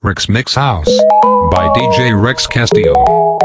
Rex Mix House by DJ Rex Castillo.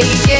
take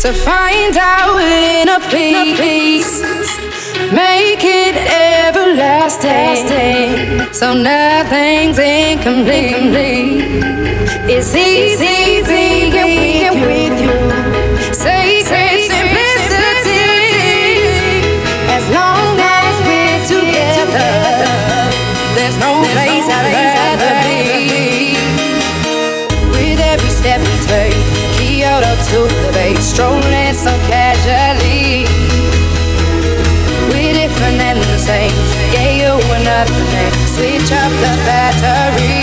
to find out in a piece, Make it everlasting so nothing's incomplete. It's easy, being with you. strolling so casually. We're different and the same. Gave you another name. Switch up the battery.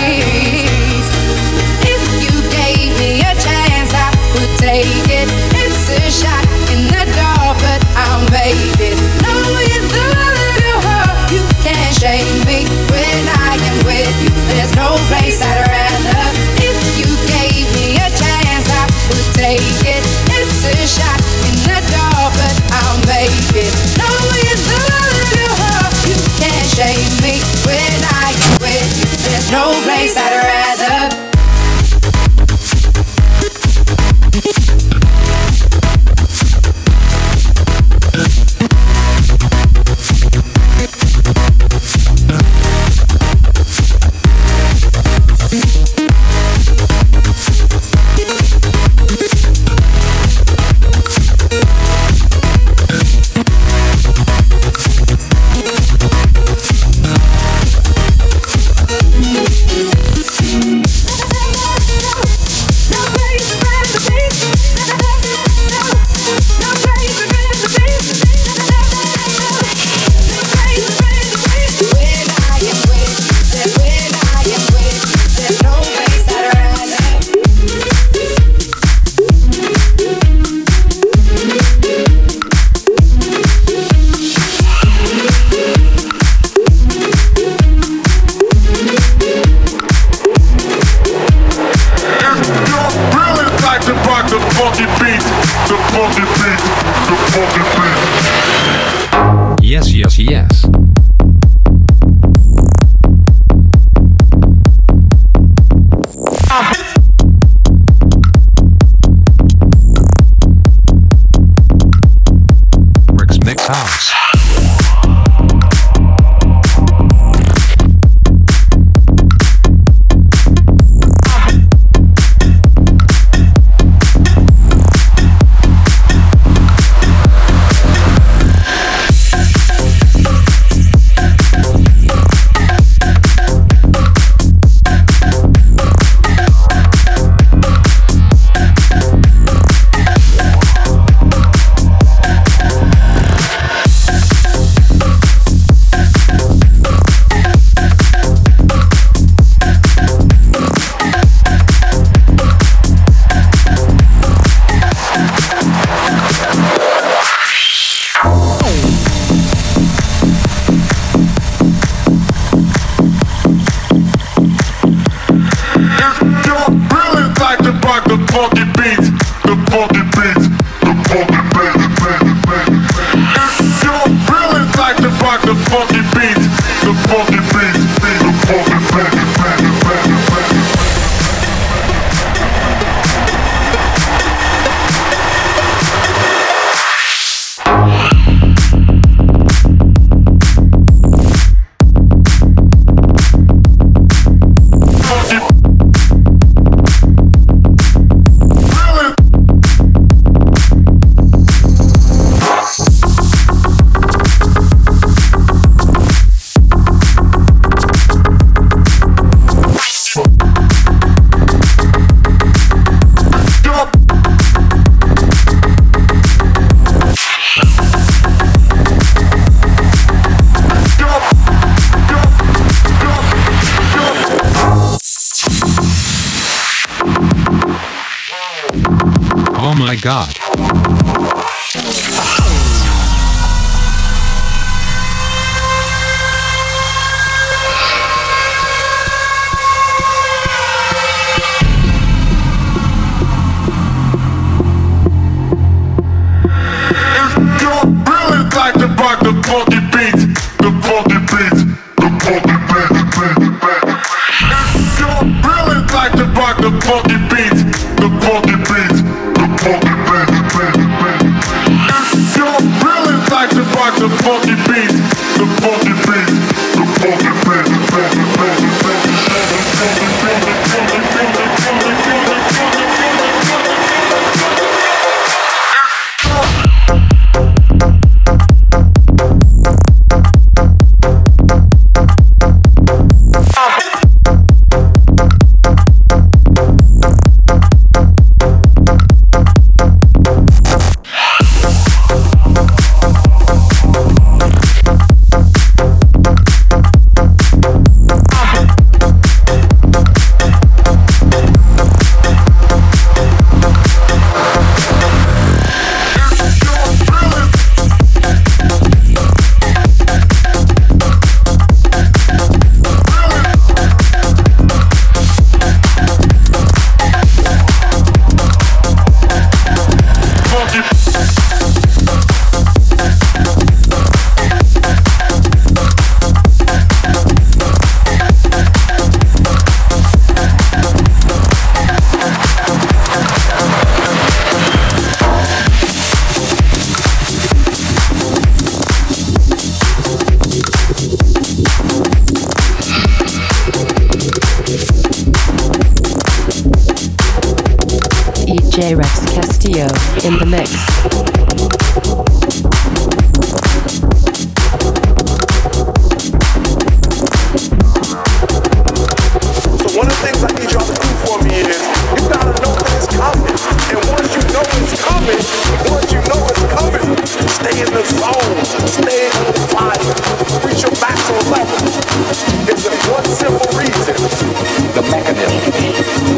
The mechanism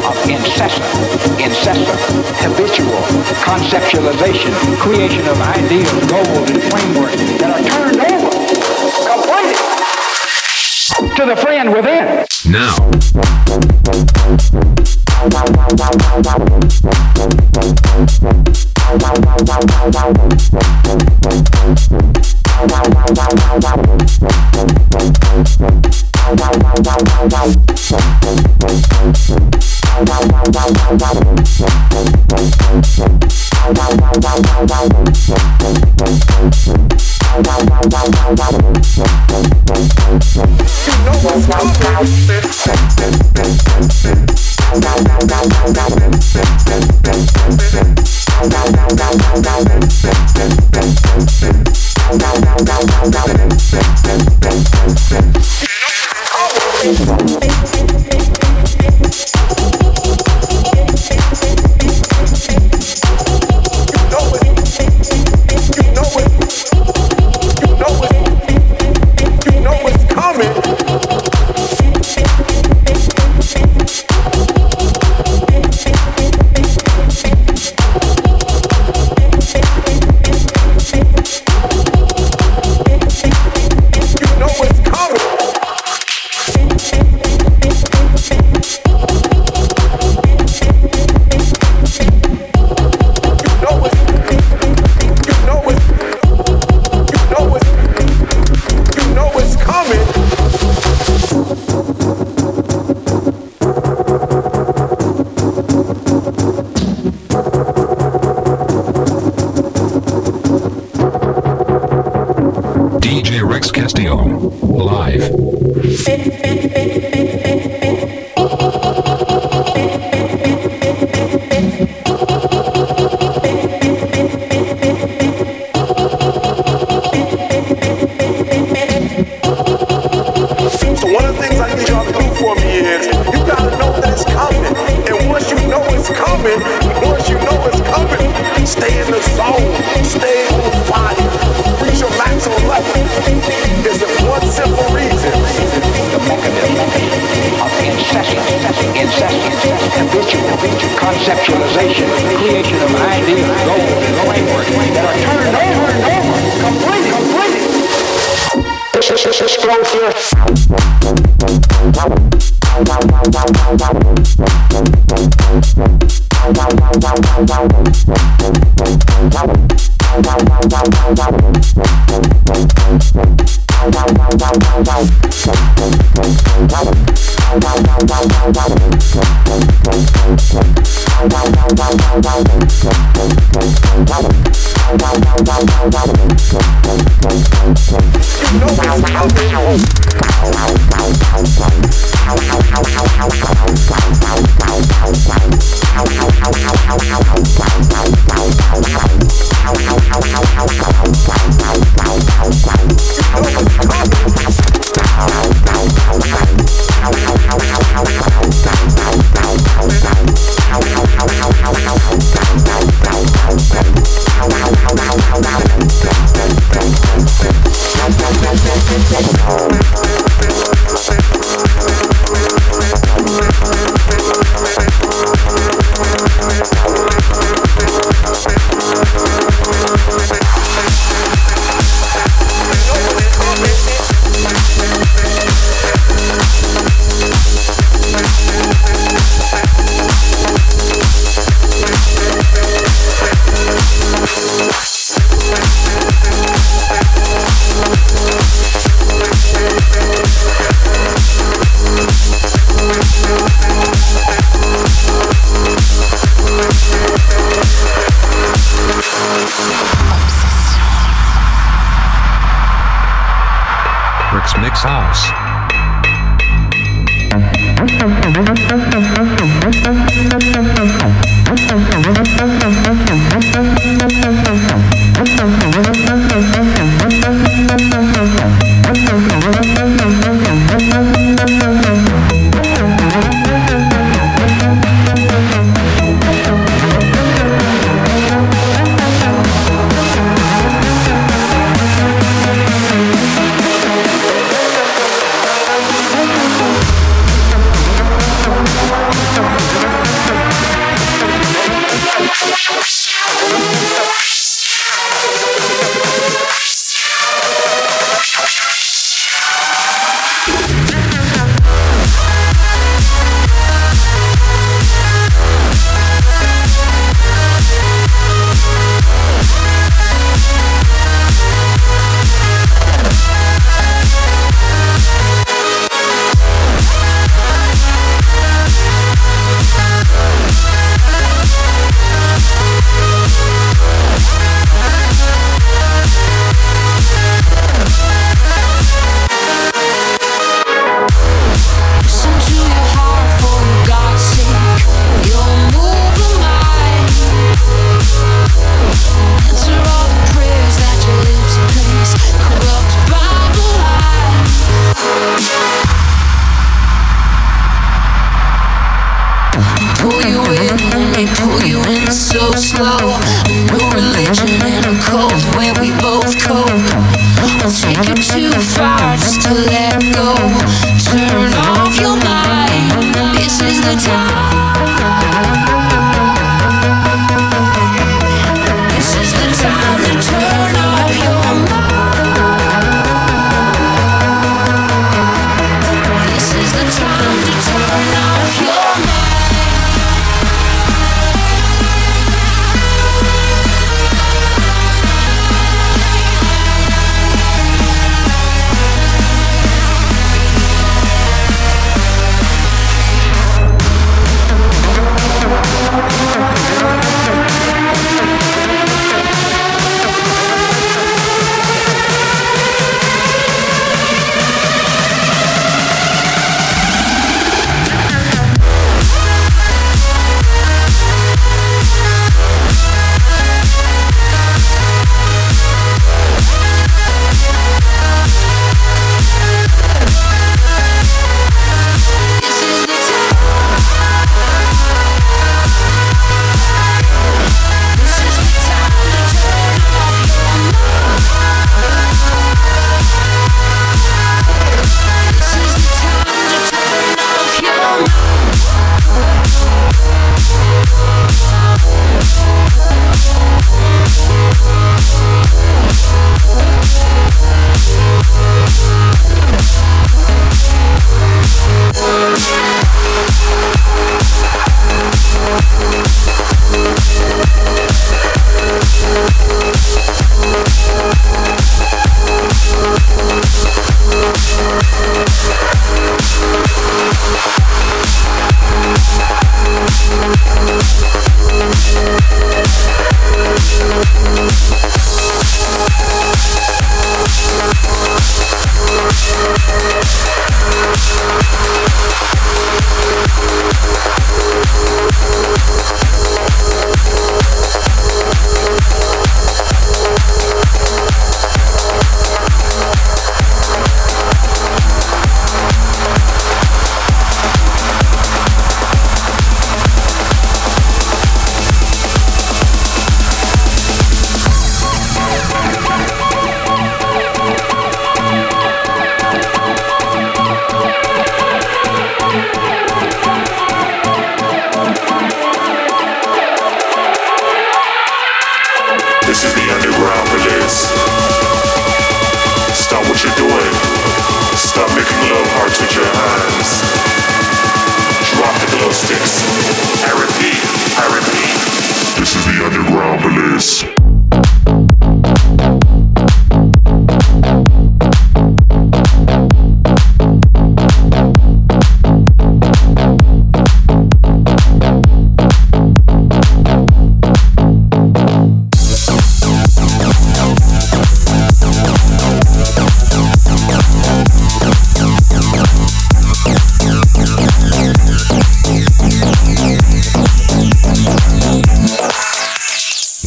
of incessant, incessant habitual conceptualization, creation of ideas, goals, and frameworks that are turned over completely to the friend within. Now. Explosive. You know it's coming. Rex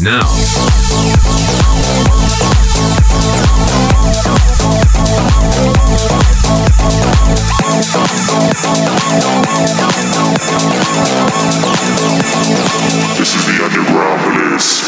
This is the underground police.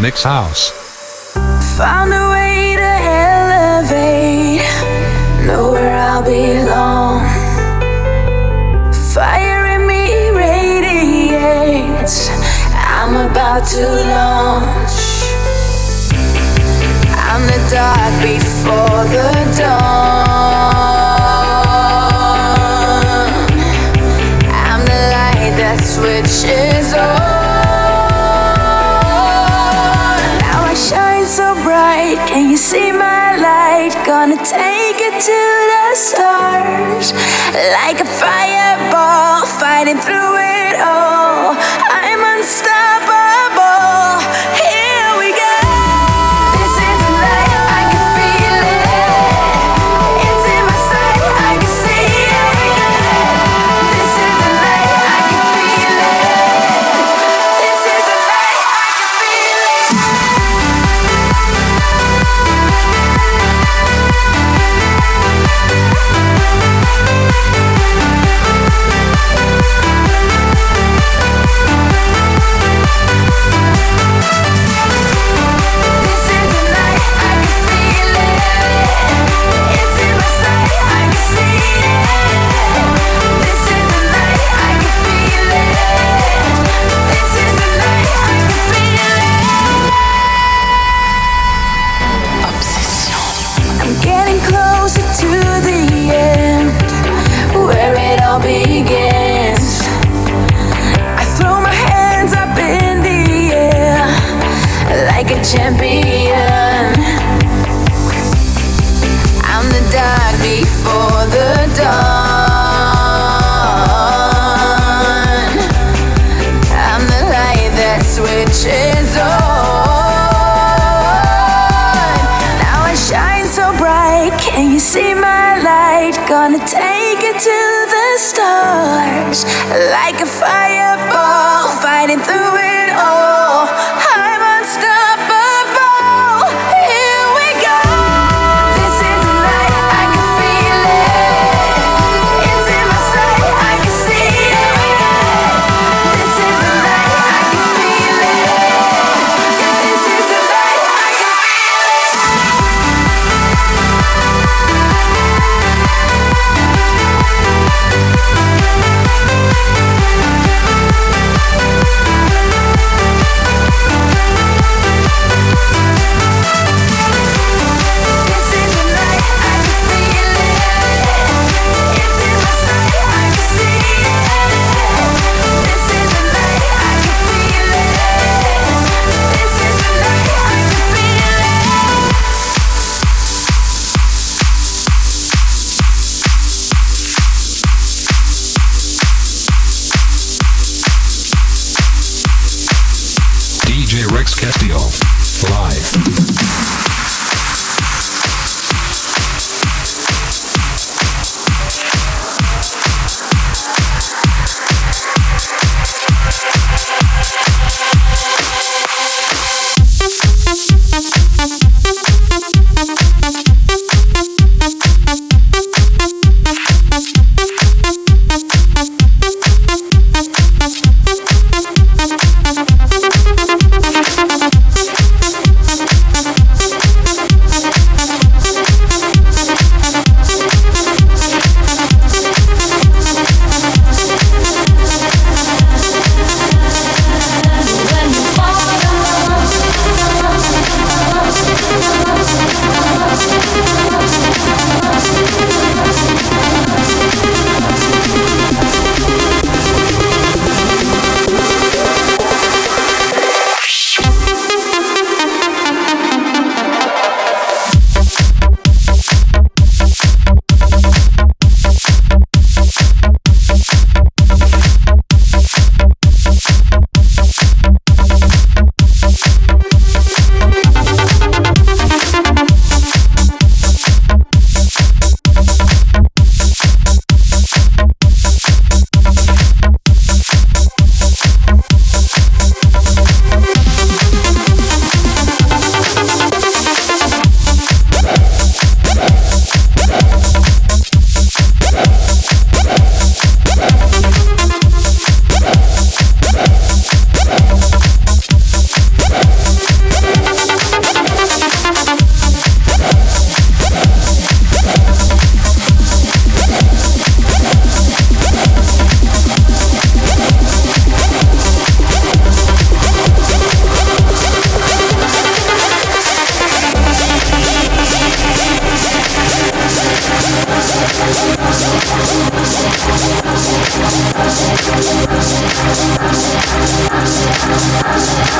Mix House. Found a way to elevate, know where I belong. Fire in me radiates, I'm about to launch. I'm the dark before the dawn. stop.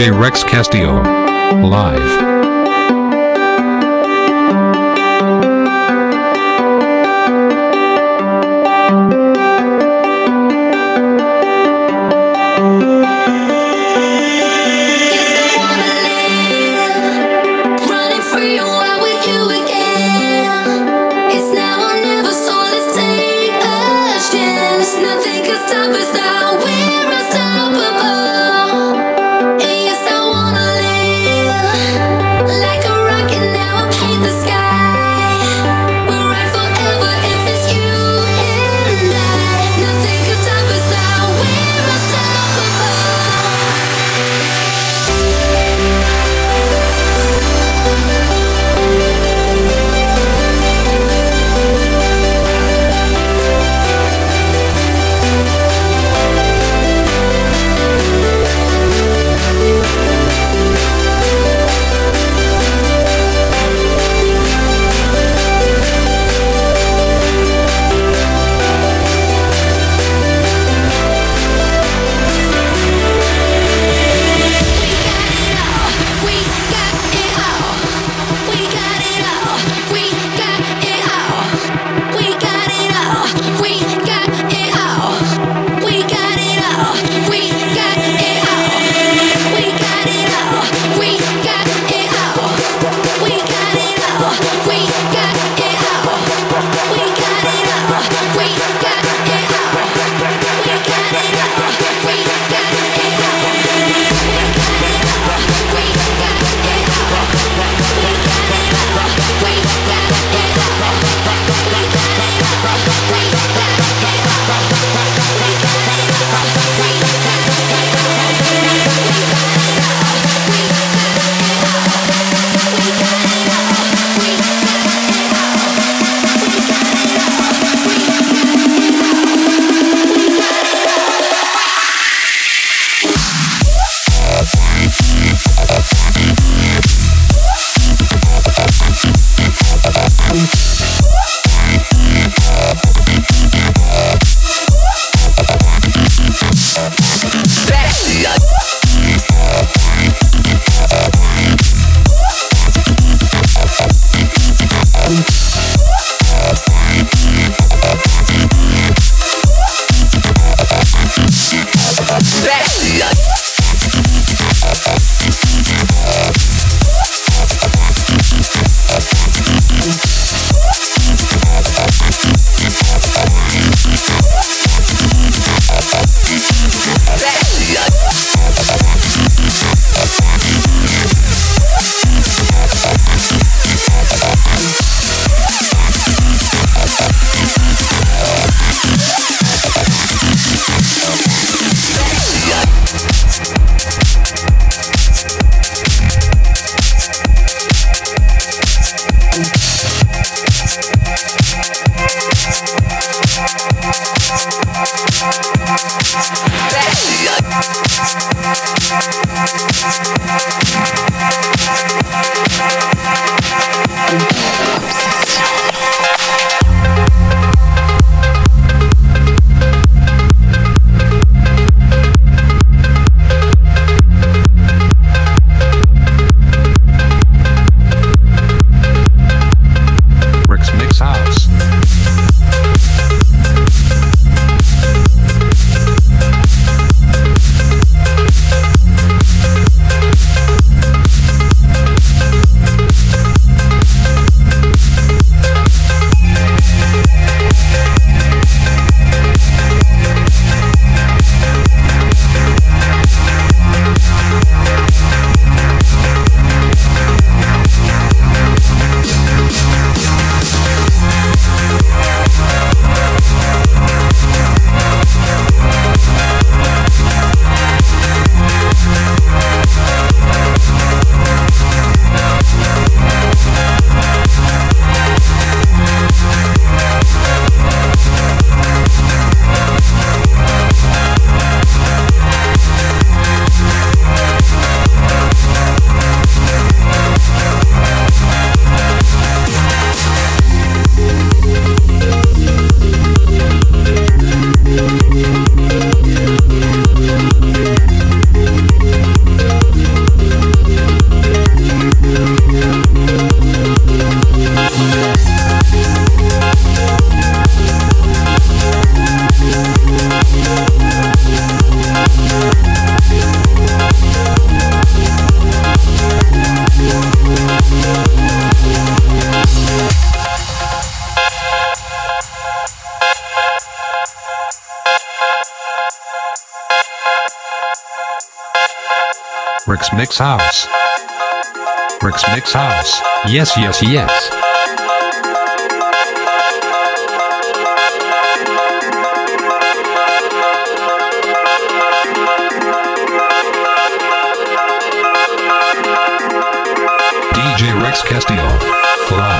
DJ Rex Castillo. Live. Mix House. Rex Mix House. Yes, yes, yes. DJ Rex Castillo. Live.